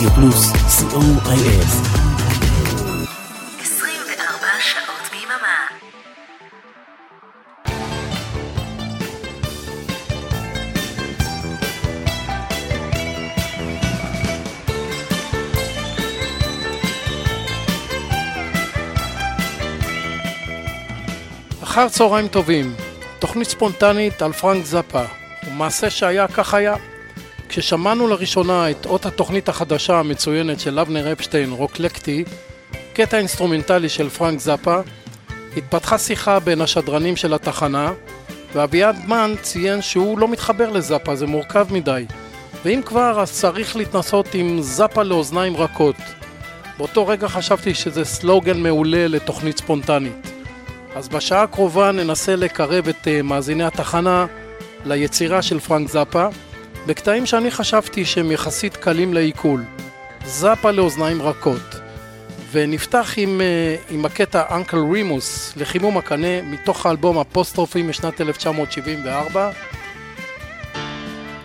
רדיו פלוס, co.il. 24 שעות ביממה. אחר צהריים טובים, תוכנית ספונטנית על פרנק זאפה, ומעשה שהיה כך היה. כששמענו לראשונה את אות התוכנית החדשה המצוינת של אבנר אפשטיין, רוקלקטי, קטע אינסטרומנטלי של פרנק זאפה, התפתחה שיחה בין השדרנים של התחנה, ואביעד מן ציין שהוא לא מתחבר לזאפה, זה מורכב מדי. ואם כבר, אז צריך להתנסות עם זאפה לאוזניים רכות. באותו רגע חשבתי שזה סלוגן מעולה לתוכנית ספונטנית. אז בשעה הקרובה ננסה לקרב את uh, מאזיני התחנה ליצירה של פרנק זאפה, בקטעים שאני חשבתי שהם יחסית קלים לעיכול. זאפה לאוזניים רכות. ונפתח עם, uh, עם הקטע אנקל רימוס לחימום הקנה מתוך האלבום הפוסטרופי משנת 1974.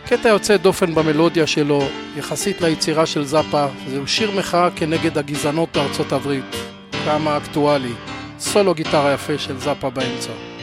קטע יוצא דופן במלודיה שלו, יחסית ליצירה של זאפה, זהו שיר מחאה כנגד הגזענות בארצות הברית. כמה אקטואלי. סולו גיטרה יפה של זאפה באמצע.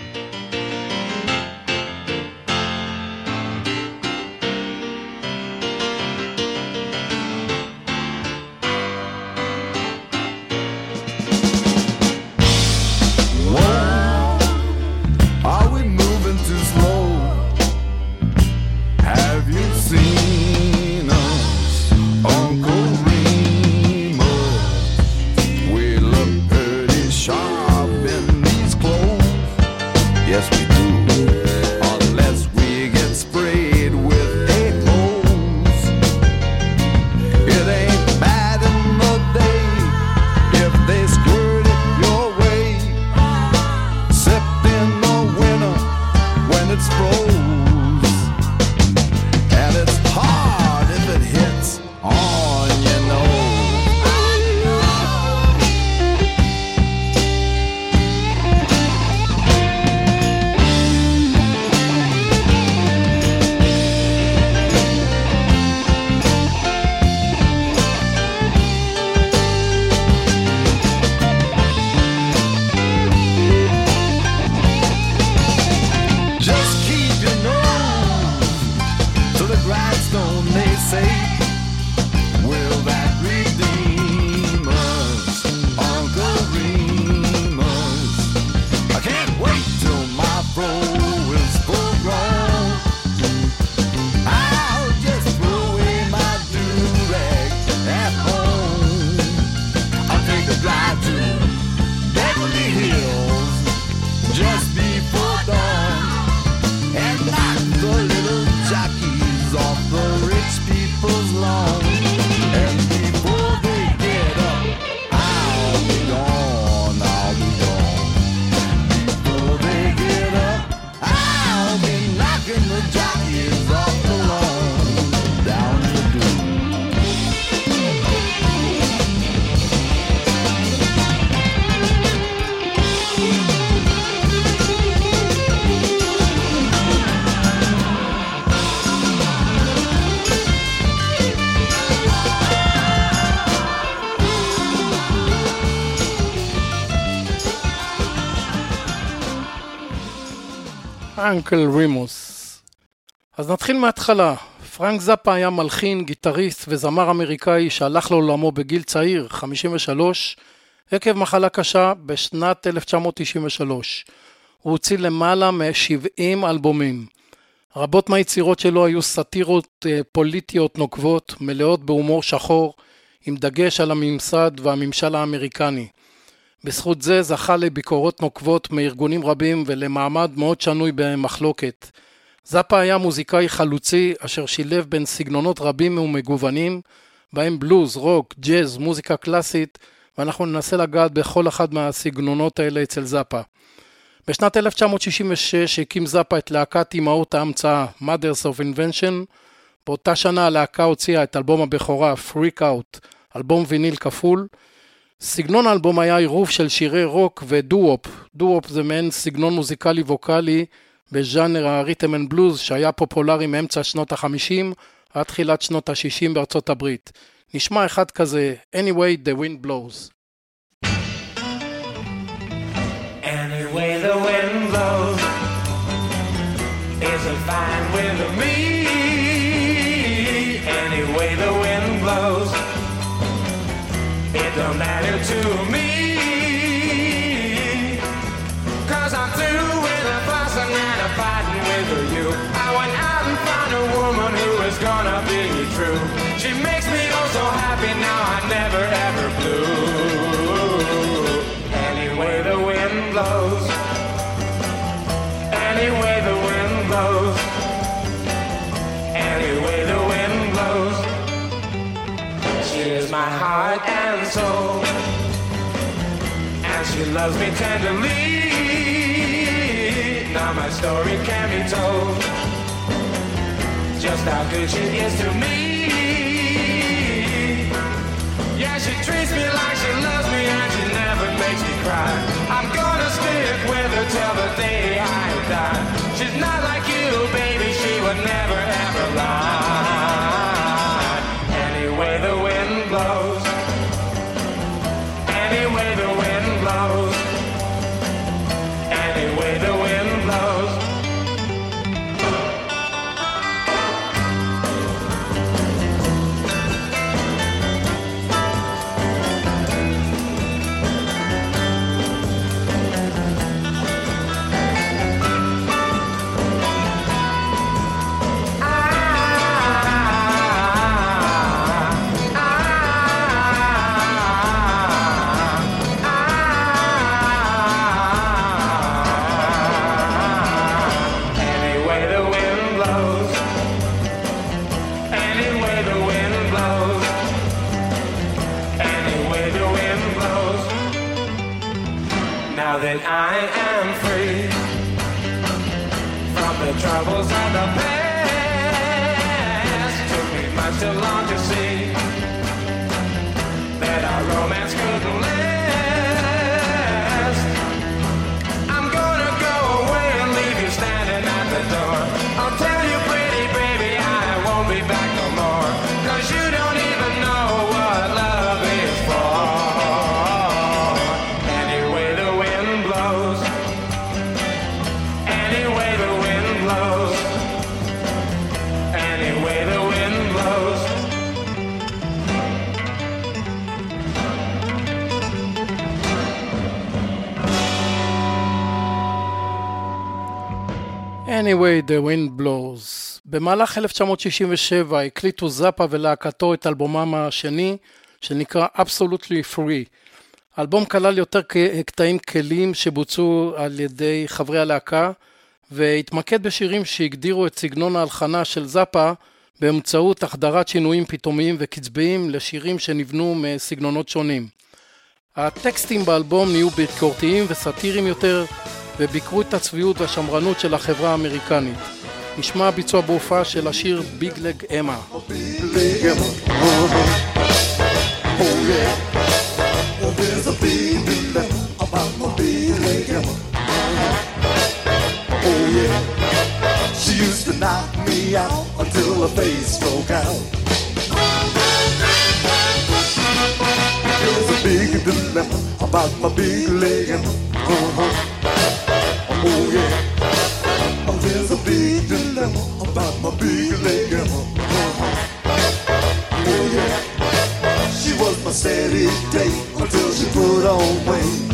אנקל רימוס. אז נתחיל מההתחלה. פרנק זאפה היה מלחין, גיטריסט וזמר אמריקאי שהלך לעולמו בגיל צעיר, 53, עקב מחלה קשה בשנת 1993. הוא הוציא למעלה מ-70 אלבומים. רבות מהיצירות שלו היו סאטירות אה, פוליטיות נוקבות, מלאות בהומור שחור, עם דגש על הממסד והממשל האמריקני. בזכות זה זכה לביקורות נוקבות מארגונים רבים ולמעמד מאוד שנוי במחלוקת. זאפה היה מוזיקאי חלוצי אשר שילב בין סגנונות רבים ומגוונים, בהם בלוז, רוק, ג'אז, מוזיקה קלאסית, ואנחנו ננסה לגעת בכל אחד מהסגנונות האלה אצל זאפה. בשנת 1966 הקים זאפה את להקת אמהות ההמצאה, Mothers of Invention. באותה שנה הלהקה הוציאה את אלבום הבכורה, Freak Out, אלבום ויניל כפול. סגנון האלבום היה עירוב של שירי רוק ודו-וופ. דו-וופ זה מעין סגנון מוזיקלי ווקאלי בז'אנר ה rhythm and blues שהיה פופולרי מאמצע שנות ה-50 עד תחילת שנות ה-60 בארצות הברית. נשמע אחד כזה, Anyway the wind blows. Anyway, the wind blows is-a fine with me. Don't matter to me. And. She loves me tenderly. Now my story can be told. Just how good she is to me. Yeah, she treats me like she loves me and she never makes me cry. I'm gonna stick with her till the day I die. She's not like you, baby, she would never ever lie. Troubles of the past, took me much too long Anyway, the wind blows. במהלך 1967 הקליטו זאפה ולהקתו את אלבומם השני, שנקרא Absolutely Free. האלבום כלל יותר קטעים כלים שבוצעו על ידי חברי הלהקה, והתמקד בשירים שהגדירו את סגנון ההלחנה של זאפה באמצעות החדרת שינויים פתאומיים וקצביים לשירים שנבנו מסגנונות שונים. הטקסטים באלבום נהיו ביקורתיים וסאטיריים יותר, וביקרו את הצביעות והשמרנות של החברה האמריקנית. נשמע ביצוע בהופעה של השיר ביג לג אמה. Uh-huh. Oh there's a big dilemma about my big leg. Uh-huh. Oh. Uh-huh. Oh yeah. Oh, there's a big dilemma about my big Emma. Uh-huh. Oh yeah. She was my steady date until she put on weight.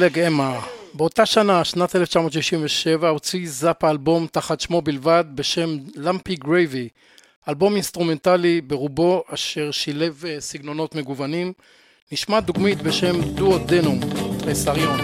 Big Leg Emma. באותה שנה, שנת 1967, הוציא זאפה אלבום תחת שמו בלבד בשם Lumpy Gravy, אלבום אינסטרומנטלי ברובו אשר שילב אה, סגנונות מגוונים. נשמע דוגמית בשם Duodenum, טרסריון.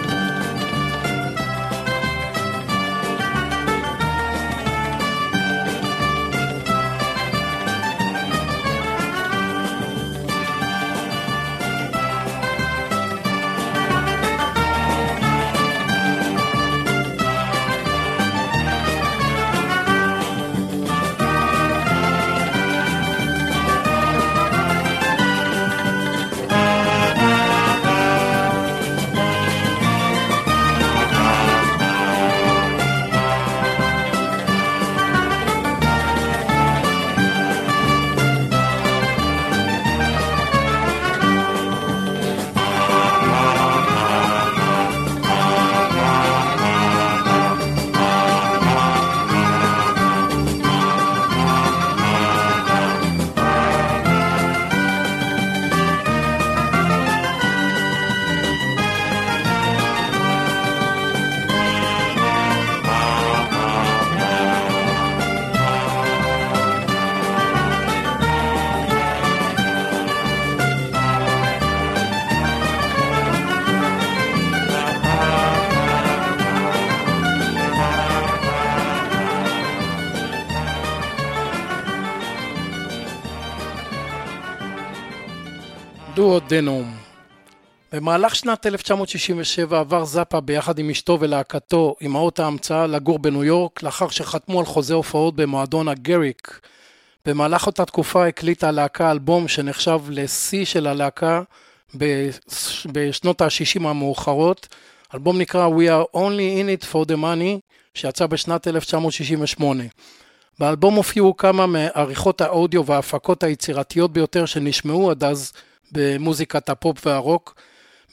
דנום. במהלך שנת 1967 עבר זאפה ביחד עם אשתו ולהקתו, אמהות ההמצאה, לגור בניו יורק, לאחר שחתמו על חוזה הופעות במועדון הגריק. במהלך אותה תקופה הקליטה הלהקה אלבום שנחשב לשיא של הלהקה בש- בשנות ה-60 המאוחרות. אלבום נקרא We are only in it for the money, שיצא בשנת 1968. באלבום הופיעו כמה מעריכות האודיו וההפקות היצירתיות ביותר שנשמעו עד אז במוזיקת הפופ והרוק.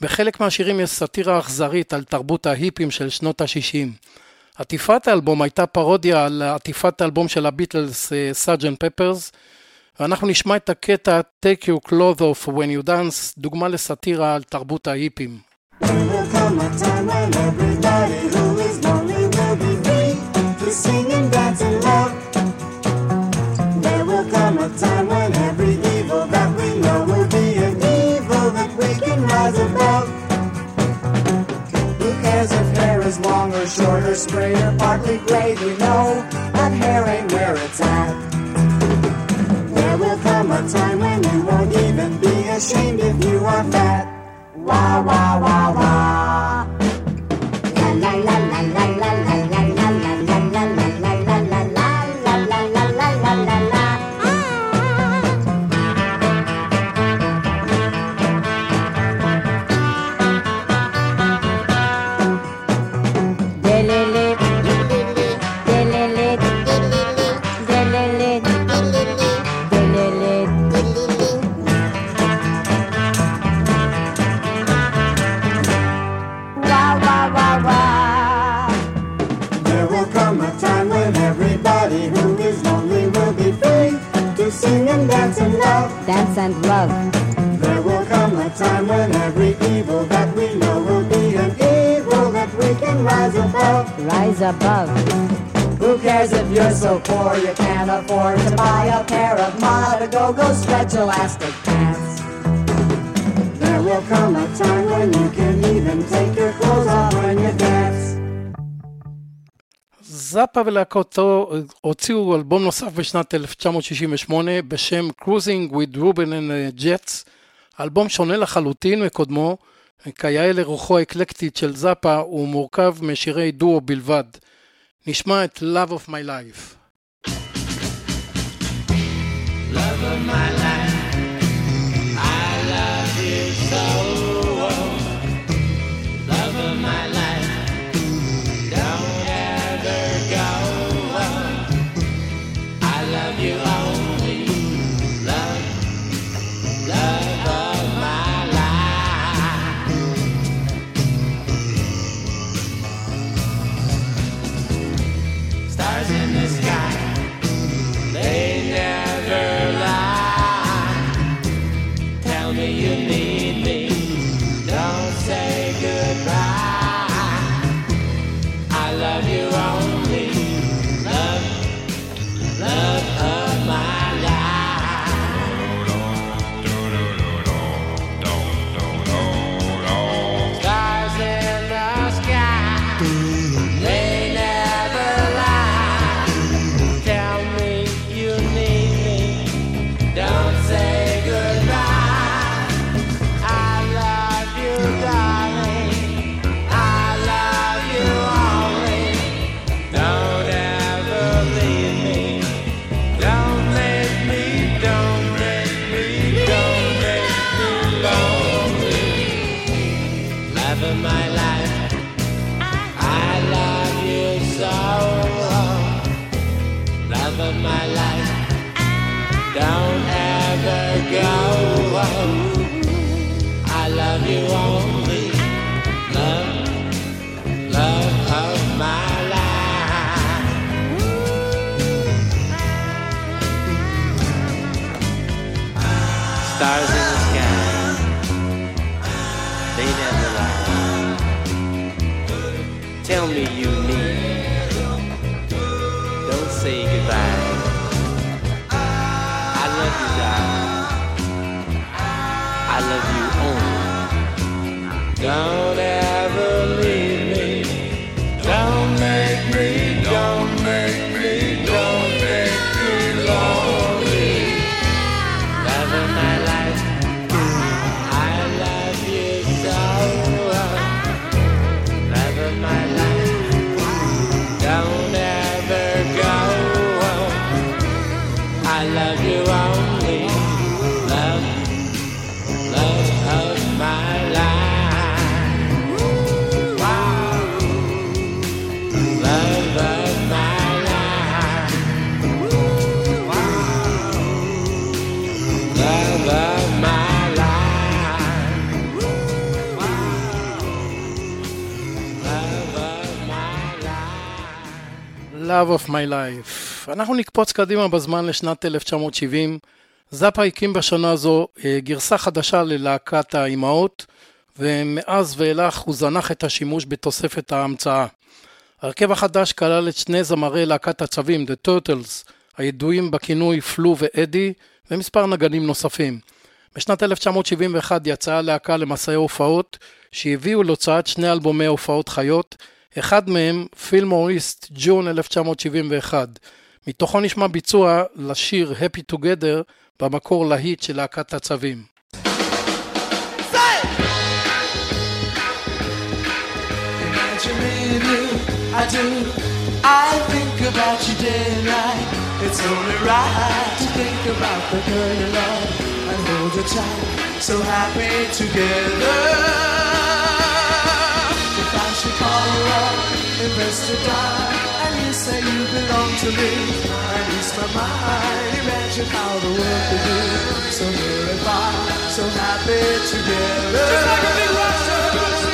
בחלק מהשירים יש סאטירה אכזרית על תרבות ההיפים של שנות ה-60. עטיפת האלבום הייתה פרודיה על עטיפת האלבום של הביטלס, סארג'נט פפרס, ואנחנו נשמע את הקטע Take your clothes off when you dance, דוגמה לסאטירה על תרבות ההיפים. There will come is long or partly gray? We know that hair ain't where it's at. There will come a time when you won't even be ashamed if you are fat. Wah wah wah wah. Dance and love. There will come a time when every evil that we know will be an evil that we can rise above. Rise above. Who cares if you're so poor you can't afford to buy a pair of Mata Go-Go stretch elastic pants? There will come a time when you can even take your clothes off when you dance. זאפה ולהקותו הוציאו אלבום נוסף בשנת 1968 בשם Cruising with Ruben and Jets, אלבום שונה לחלוטין מקודמו, כיאה לרוחו האקלקטית של זאפה, הוא מורכב משירי דואו בלבד. נשמע את Love of My Life. love of my Love of my life. אנחנו נקפוץ קדימה בזמן לשנת 1970. זאפה הקים בשנה הזו אה, גרסה חדשה ללהקת האימהות, ומאז ואילך הוא זנח את השימוש בתוספת ההמצאה. ההרכב החדש כלל את שני זמרי להקת הצבים, The Turtles, הידועים בכינוי פלו ואדי, ומספר נגנים נוספים. בשנת 1971 יצאה הלהקה למסעי הופעות, שהביאו להוצאת שני אלבומי הופעות חיות, אחד מהם, פילמוריסט, ג'ון 1971. מתוכו נשמע ביצוע לשיר Happy Together, במקור להיט של להקת tight. So happy together. If I should call her up and you say you belong to me, and ease my mind. Imagine how the world could be so unified, so happy together. Just like a big rock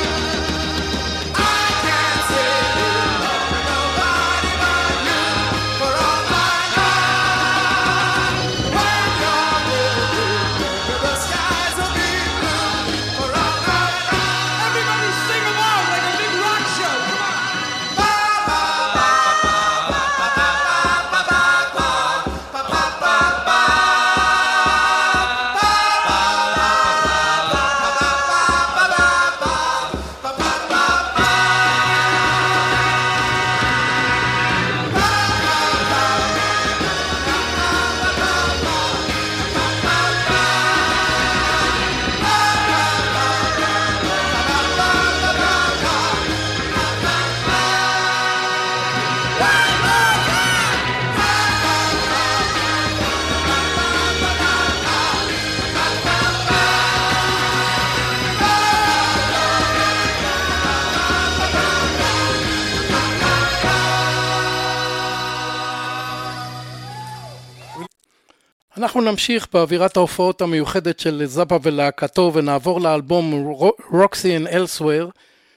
אנחנו נמשיך באווירת ההופעות המיוחדת של זאפה ולהקתו ונעבור לאלבום רוקסי and Elsewhere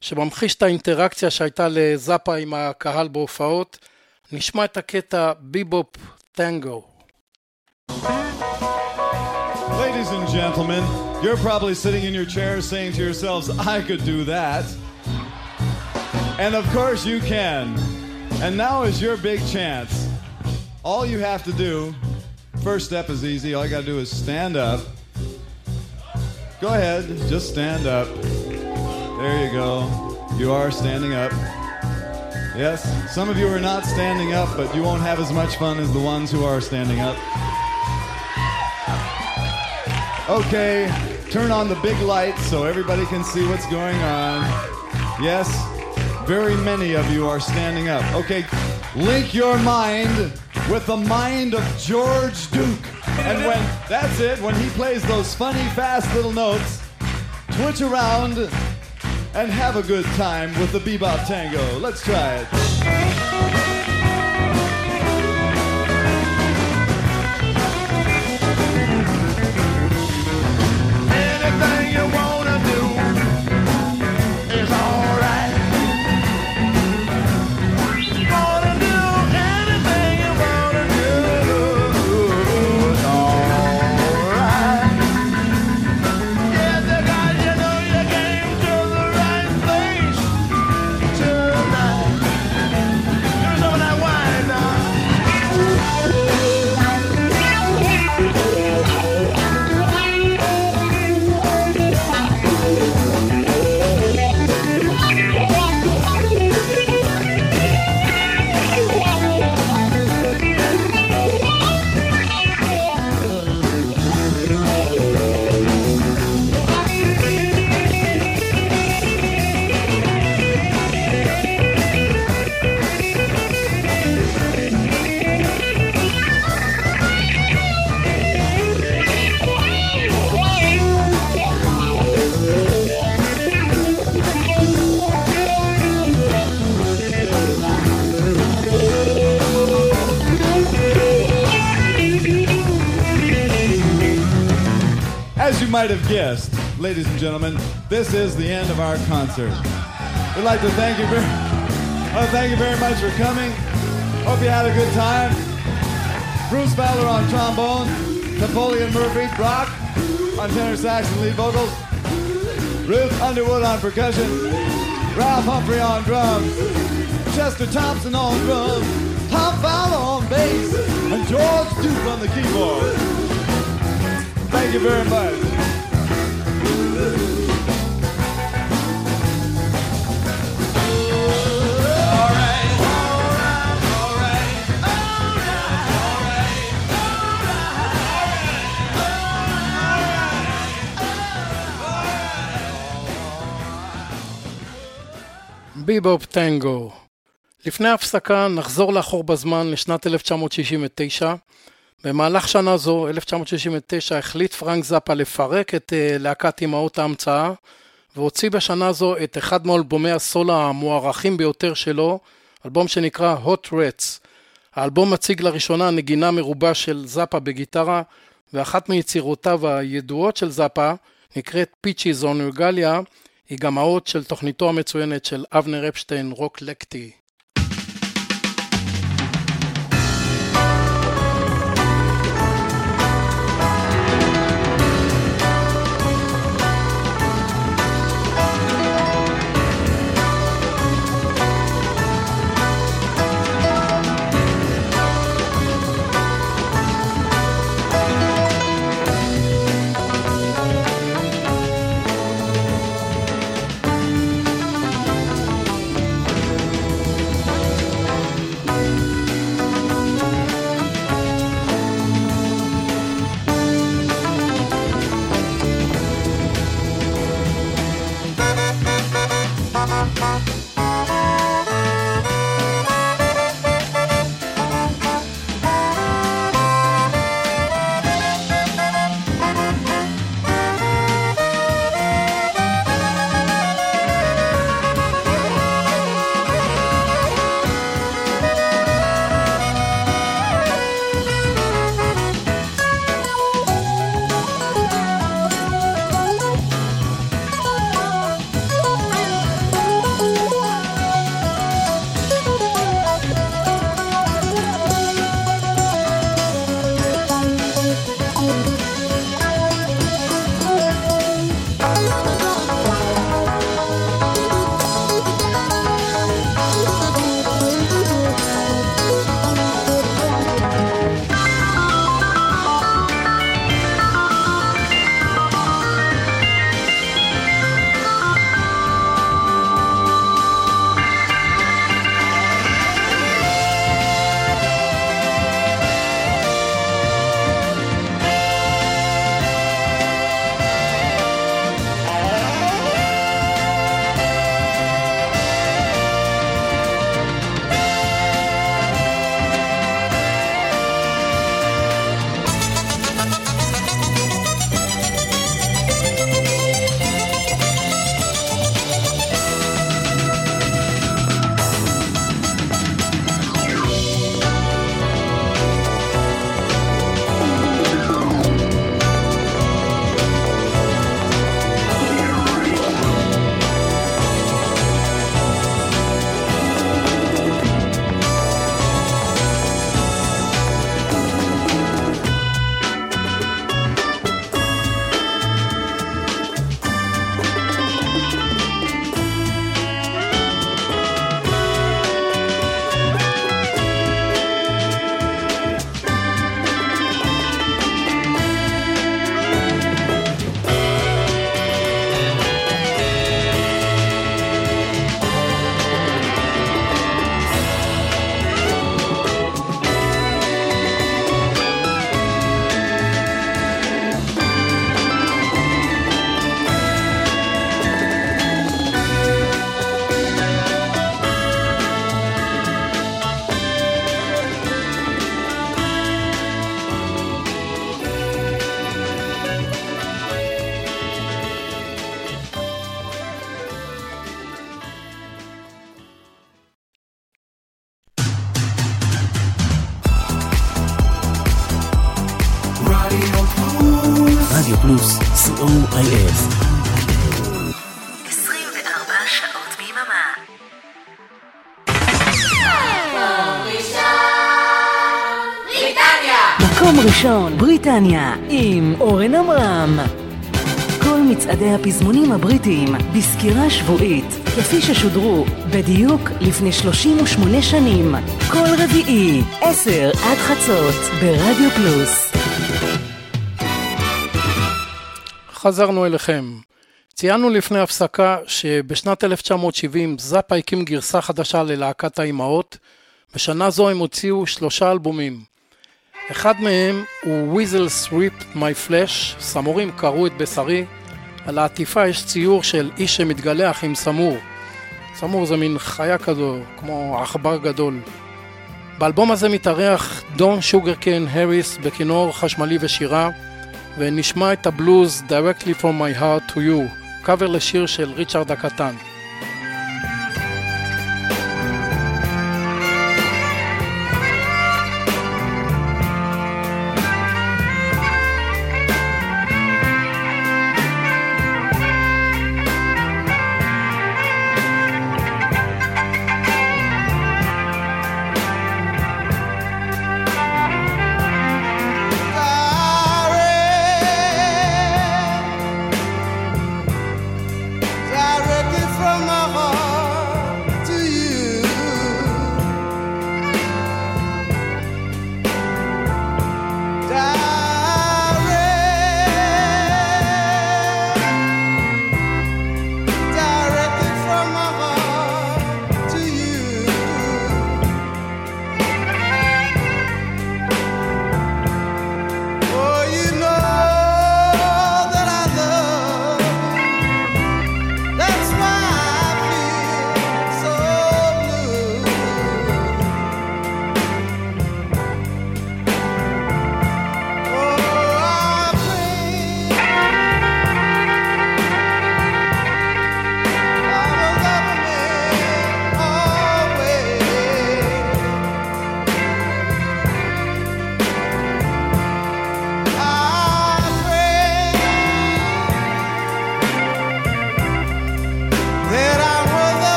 שממחיש את האינטראקציה שהייתה לזאפה עם הקהל בהופעות. נשמע את הקטע ביבופ טנגו. Ladies and gentlemen, you're probably sitting in your chairs saying to yourselves, I could do that. And of course you can. And now is your big chance. All you have to do, first step is easy. All you got to do is stand up. Go ahead, just stand up. There you go. You are standing up. Yes, some of you are not standing up, but you won't have as much fun as the ones who are standing up. Okay, turn on the big lights so everybody can see what's going on. Yes, very many of you are standing up. Okay, link your mind with the mind of George Duke. And when that's it, when he plays those funny, fast little notes, twitch around and have a good time with the bebop tango. Let's try it. Might have guessed, ladies and gentlemen, this is the end of our concert. We'd like to thank you very, uh, thank you very much for coming. Hope you had a good time. Bruce Fowler on trombone, Napoleon Murphy, Brock on tenor sax and lead vocals, Ruth Underwood on percussion, Ralph Humphrey on drums, Chester Thompson on drums, Tom Fowler on bass, and George Duke on the keyboard. Thank you very much. ביבופ טנגו. לפני ההפסקה נחזור לאחור בזמן לשנת 1969. במהלך שנה זו, 1969, החליט פרנק זאפה לפרק את אה, להקת אמהות ההמצאה, והוציא בשנה זו את אחד מאלבומי הסולו המוערכים ביותר שלו, אלבום שנקרא Hot Rats. האלבום מציג לראשונה נגינה מרובה של זאפה בגיטרה, ואחת מיצירותיו הידועות של זאפה נקראת פיצ'יז און רגליה, היא גם האות של תוכניתו המצוינת של אבנר אפשטיין, רוק לקטי. ראשון, בריטניה, עם אורן עמרם. כל מצעדי הפזמונים הבריטיים בסקירה שבועית, כפי ששודרו בדיוק לפני 38 שנים. כל רביעי, 10 עד חצות, ברדיו פלוס. חזרנו אליכם. ציינו לפני הפסקה שבשנת 1970 זאפה הקים גרסה חדשה ללהקת האימהות. בשנה זו הם הוציאו שלושה אלבומים. אחד מהם הוא Weasel Sweep My Flesh, סמורים קרעו את בשרי. על העטיפה יש ציור של איש שמתגלח עם סמור. סמור זה מין חיה כזו, כמו עכבר גדול. באלבום הזה מתארח דון שוגרקן הריס בכינור חשמלי ושירה, ונשמע את הבלוז Directly From My Heart to You, קאבר לשיר של ריצ'רד הקטן.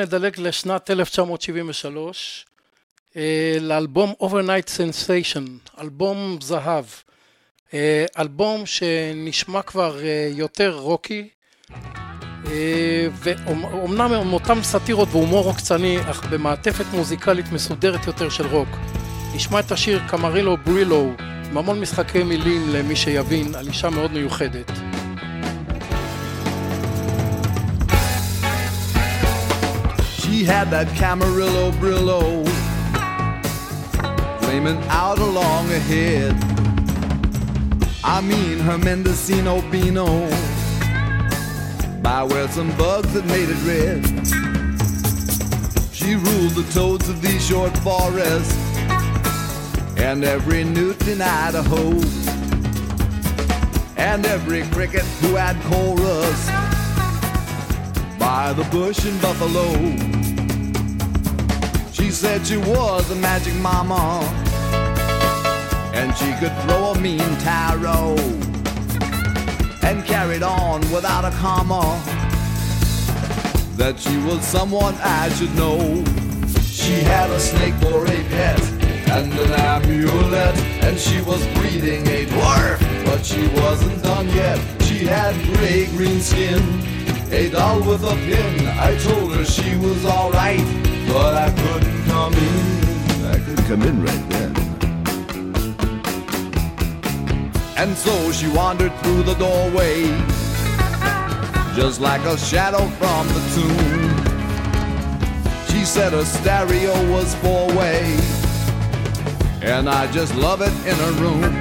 נדלג לשנת 1973, אה, לאלבום Overnight Sensation, אלבום זהב. אה, אלבום שנשמע כבר אה, יותר רוקי, ואומנם עם אותם סאטירות והומור עוקצני, אך במעטפת מוזיקלית מסודרת יותר של רוק. נשמע את השיר קמרילו ברילו, עם המון משחקי מילים למי שיבין, על אישה מאוד מיוחדת. She had that Camarillo Brillo flaming out along ahead. I mean her Mendocino Beano by where some bugs had made it red. She ruled the toads of these short forests and every newt in Idaho, and every cricket who had chorus by the bush and Buffalo. Said she was a magic mama, and she could throw a mean tarot, and carried on without a comma. That she was someone I should know. She had a snake for a pet and an amulet, and she was breeding a dwarf, but she wasn't done yet. She had gray green skin, a doll with a pin. I told her she was alright, but I couldn't come in. I could come in right then. And so she wandered through the doorway, just like a shadow from the tomb. She said her stereo was four way, and I just love it in her room.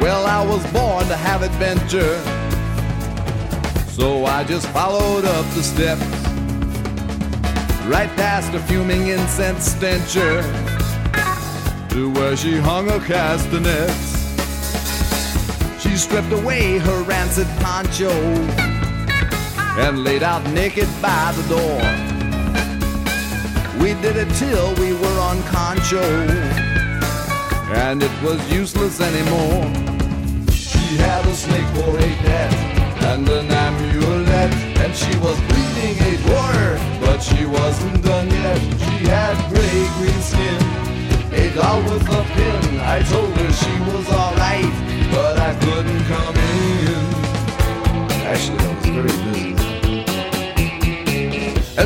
Well, I was born to have adventure, so I just followed up the steps, right past a fuming incense stencher, to where she hung her castanets. She stripped away her rancid poncho and laid out naked by the door. We did it till we were on concho, and it was useless anymore.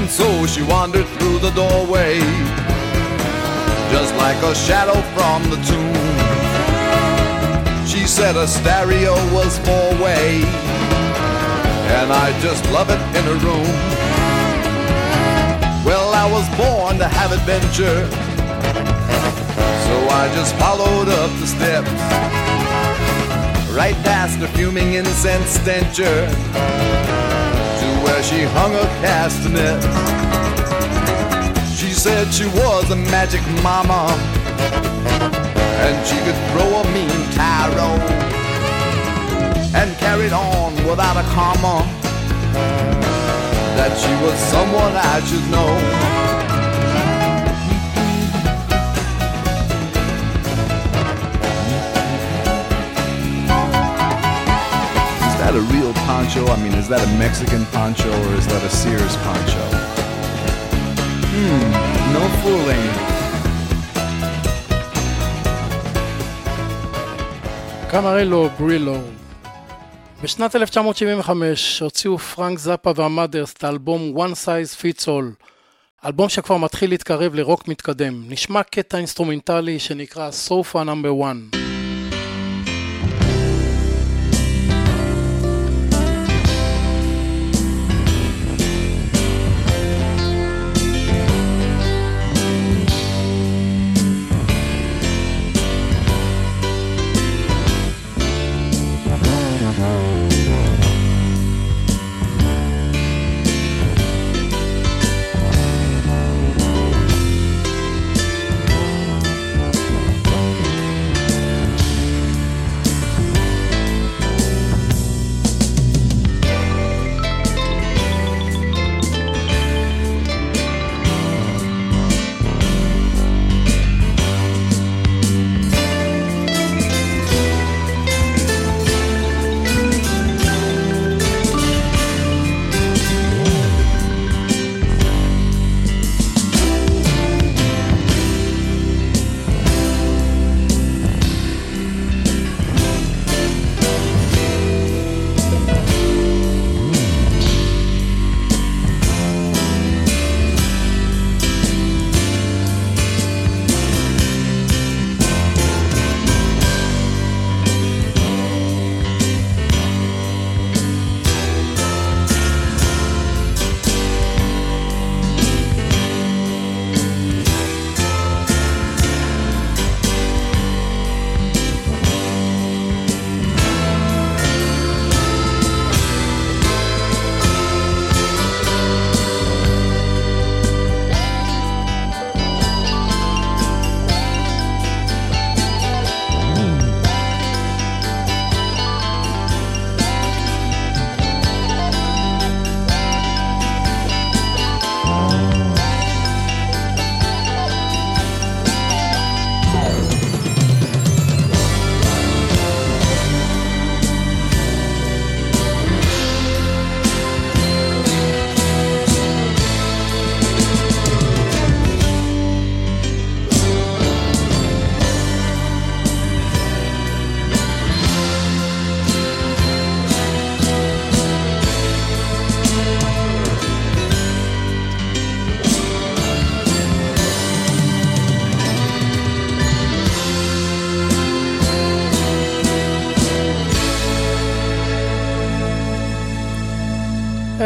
And so she wandered through the doorway, just like a shadow from the tomb. She said a stereo was four way, and I just love it in a room. Well, I was born to have adventure, so I just followed up the steps, right past the fuming incense stencher she hung her castanets. She said she was a magic mama, and she could throw a mean tarot, and carried on without a comma. That she was someone I should know. That a real poncho? I mean, is that a Mexican poncho or is that a Sears poncho? Hmm, no fooling. Camarillo Brillo. בשנת 1975 הוציאו פרנק זאפה וה Mothers את האלבום One Size Fits All, אלבום שכבר מתחיל להתקרב לרוק מתקדם. נשמע קטע אינסטרומנטלי שנקרא Sofa Number 1.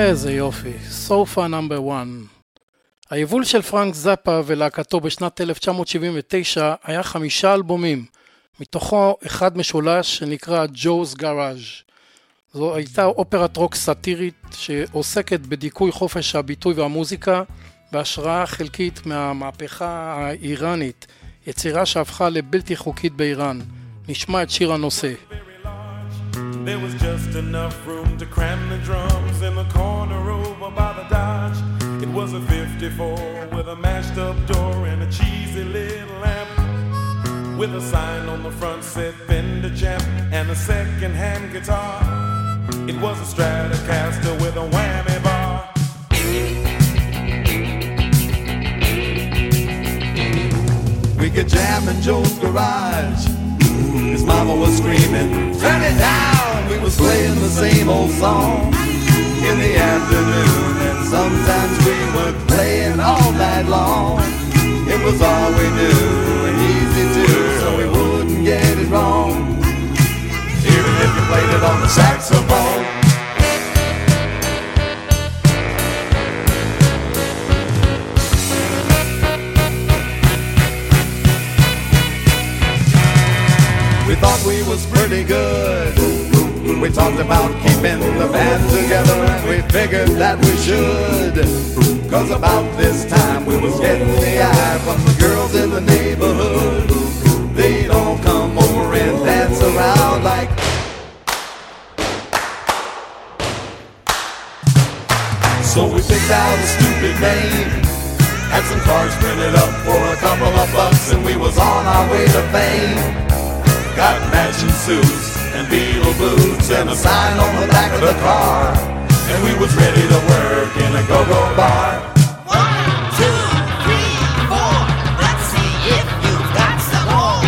איזה יופי, סופה נאמבר 1. היבול של פרנק זאפה ולהקתו בשנת 1979 היה חמישה אלבומים, מתוכו אחד משולש שנקרא ג'וז גאראז'. זו הייתה אופרת רוק סאטירית שעוסקת בדיכוי חופש הביטוי והמוזיקה בהשראה חלקית מהמהפכה האיראנית, יצירה שהפכה לבלתי חוקית באיראן. נשמע את שיר הנושא. There was just enough room to cram the drums in the corner over by the Dodge. It was a 54 with a mashed up door and a cheesy little lamp. With a sign on the front said Fender Champ and a second hand guitar. It was a Stratocaster with a whammy bar. We could jam in Joe's garage. His mama was screaming, turn it down. We was playing the same old song in the afternoon. And sometimes we were playing all night long. It was all we knew and easy too, so we wouldn't get it wrong. Even if you played it on the saxophone. We thought we was pretty good. We talked about keeping the band together and we figured that we should. Cause about this time we was getting the eye from the girls in the neighborhood. They'd all come over and dance around like So we picked out a stupid name. Had some cards printed up for a couple of bucks and we was on our way to fame. Got matching suits and Beatle boots and a sign on the back of the car. And we was ready to work in a go-go bar. One, two, three, four. Let's see if you've got some more.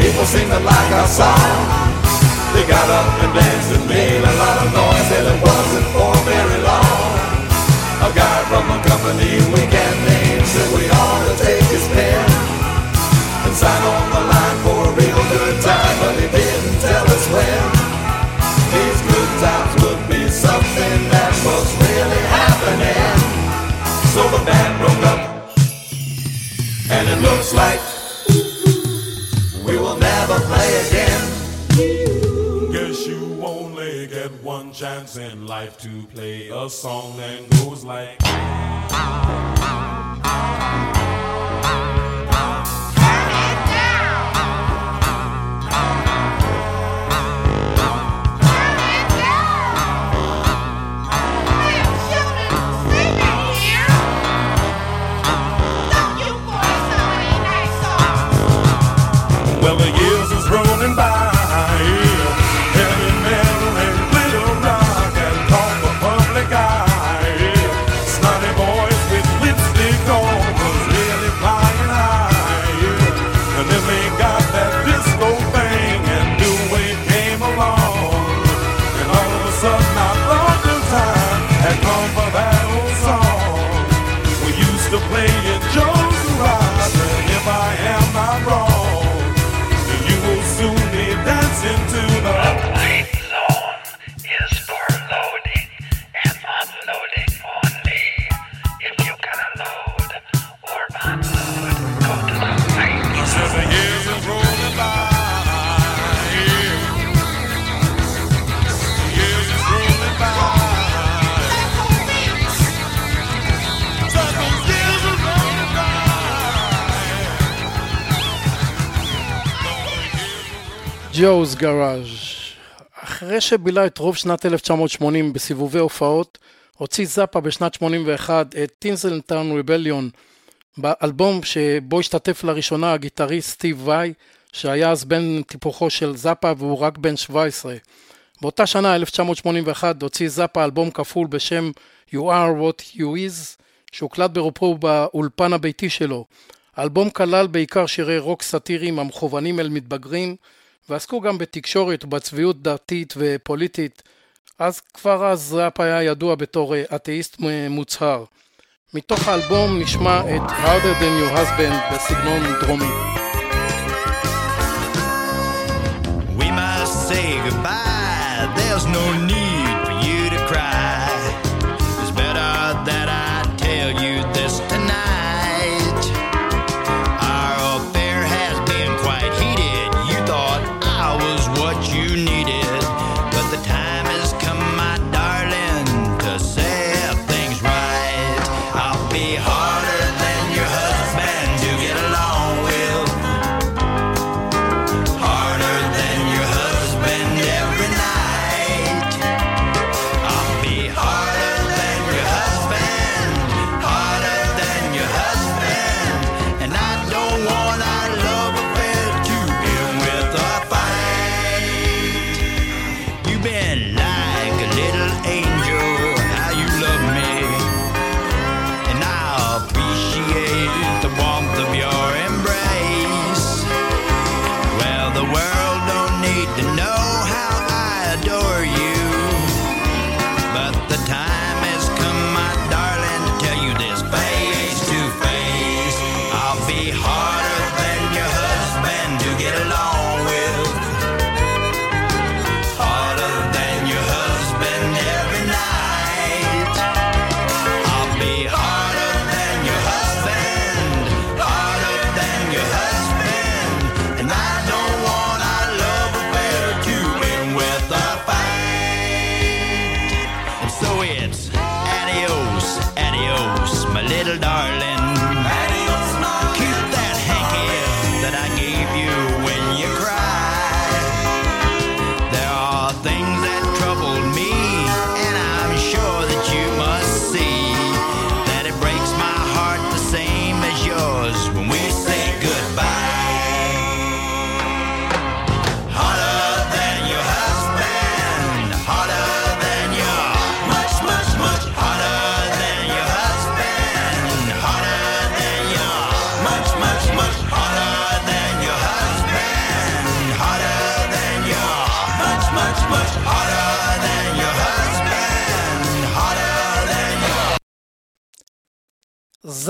People seemed to like our song. They got up and danced and made a lot of noise and it wasn't for very long. A guy from a company we can't name we take his pen and sign on the line for a real good time, but he didn't tell us when. These good times would be something that was really happening. So the band broke up, and it looks like we will never play again. Chance in life to play a song that goes like. ג'וז גראז' אחרי שבילה את רוב שנת 1980 בסיבובי הופעות, הוציא זאפה בשנת 81 את טינזלטאון ריבליון, באלבום שבו השתתף לראשונה הגיטריסט סטיב וואי, שהיה אז בן טיפוחו של זאפה והוא רק בן 17. באותה שנה, 1981, הוציא זאפה אלבום כפול בשם You are what you is, שהוקלט ברובו באולפן הביתי שלו. האלבום כלל בעיקר שירי רוק סאטיריים המכוונים אל מתבגרים, ועסקו גם בתקשורת ובצביעות דתית ופוליטית, אז כבר אז ראפ היה ידוע בתור אה, אתאיסט מוצהר. מתוך האלבום נשמע את Harder Than Your Husband בסגנון דרומי. We must say goodbye, there's no need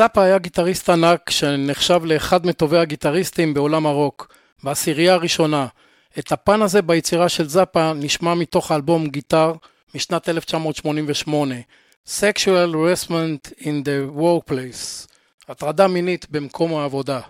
זאפה היה גיטריסט ענק שנחשב לאחד מטובי הגיטריסטים בעולם הרוק, בעשירייה הראשונה. את הפן הזה ביצירה של זאפה נשמע מתוך האלבום גיטר משנת 1988, Sexual Harassment in the Workplace, הטרדה מינית במקום העבודה.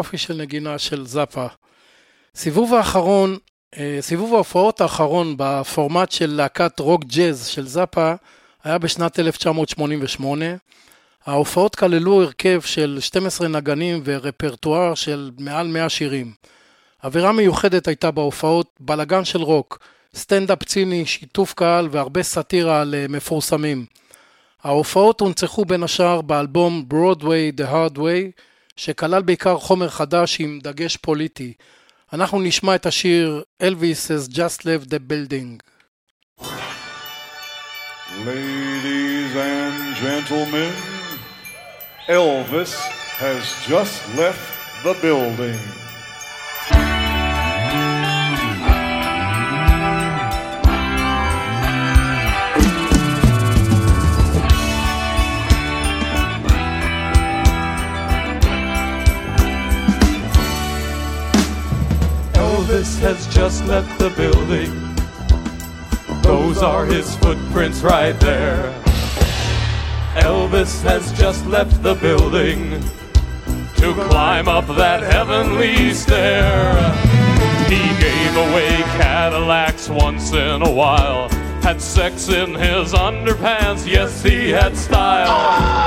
יופי של נגינה של זאפה. סיבוב האחרון, אה, סיבוב ההופעות האחרון בפורמט של להקת רוק ג'אז של זאפה היה בשנת 1988. ההופעות כללו הרכב של 12 נגנים ורפרטואר של מעל 100 שירים. אווירה מיוחדת הייתה בהופעות, בלגן של רוק, סטנדאפ ציני, שיתוף קהל והרבה סאטירה על אה, מפורסמים. ההופעות הונצחו בין השאר באלבום Broadway The Hard Way, שכלל בעיקר חומר חדש עם דגש פוליטי. אנחנו נשמע את השיר Elvis has just left the building. Ladies and gentlemen, Elvis has just left the building. Elvis has just left the building. Those are his footprints right there. Elvis has just left the building to climb up that heavenly stair. He gave away Cadillacs once in a while. Had sex in his underpants, yes, he had style.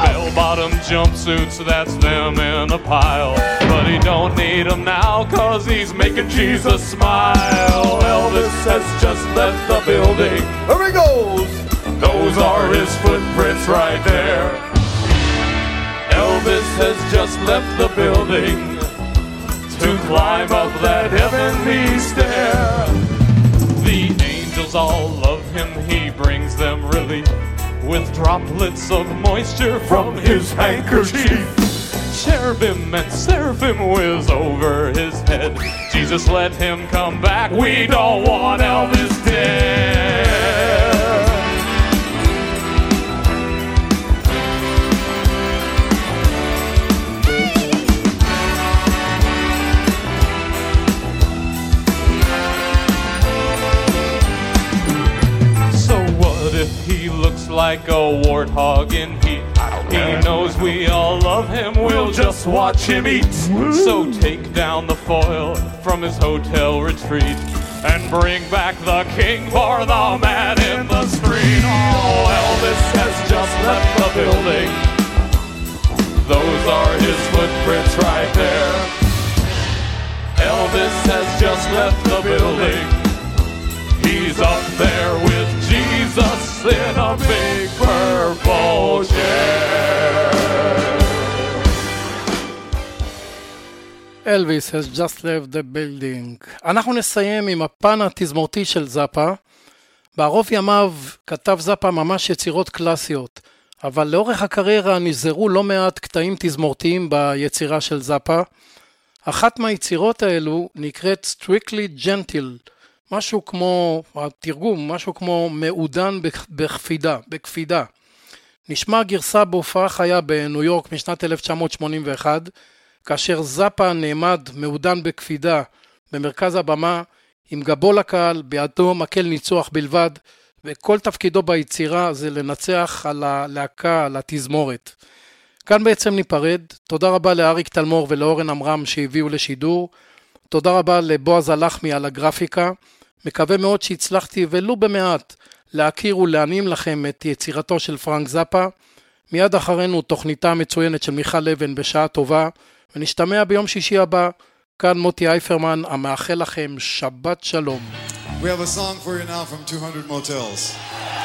Jumpsuits, that's them in a pile. But he don't need them now, cause he's making Jesus smile. Elvis has just left the building. Here he goes! Those are his footprints right there. Elvis has just left the building to climb up that heavenly stair. The angels all love him, he brings them relief with droplets of moisture from his handkerchief. Cherubim and seraphim whiz over his head. Jesus, let him come back. We don't want Elvis dead. Looks like a warthog in heat? He knows we all love him, we'll just watch him eat. So take down the foil from his hotel retreat and bring back the king for the man in the street. Oh, Elvis has just left the building. Those are his footprints right there. Elvis has just left the building. He's up there with Jesus in a big purple chair. Elvis has just left the building. אנחנו נסיים עם הפן התזמורתי של זאפה. בערוב ימיו כתב זאפה ממש יצירות קלאסיות, אבל לאורך הקריירה נזהרו לא מעט קטעים תזמורתיים ביצירה של זאפה. אחת מהיצירות האלו נקראת Strictly Gentle, משהו כמו, התרגום, משהו כמו מעודן בקפידה, בקפידה. נשמע גרסה בהופעה חיה בניו יורק משנת 1981, כאשר זאפה נעמד מעודן בקפידה במרכז הבמה, עם גבו לקהל, בידו מקל ניצוח בלבד, וכל תפקידו ביצירה זה לנצח על הלהקה, על התזמורת. כאן בעצם ניפרד, תודה רבה לאריק תלמור ולאורן עמרם שהביאו לשידור, תודה רבה לבועז הלחמי על הגרפיקה, מקווה מאוד שהצלחתי ולו במעט להכיר ולהנעים לכם את יצירתו של פרנק זאפה. מיד אחרינו תוכניתה המצוינת של מיכל אבן בשעה טובה, ונשתמע ביום שישי הבא. כאן מוטי אייפרמן, המאחל לכם שבת שלום. We have a song for you now from 200 Motels.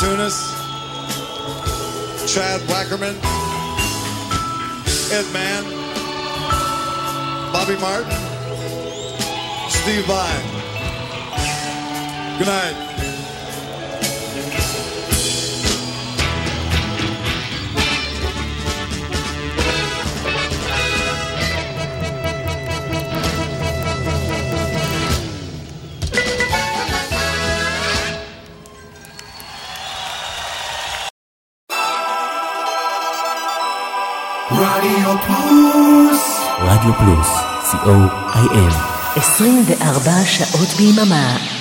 Tunis, Chad Wackerman, Ed Mann, Bobby Martin, Steve Vai. Good night. רדיו פלוס. רדיו פלוס, co.il. 24 שעות ביממה.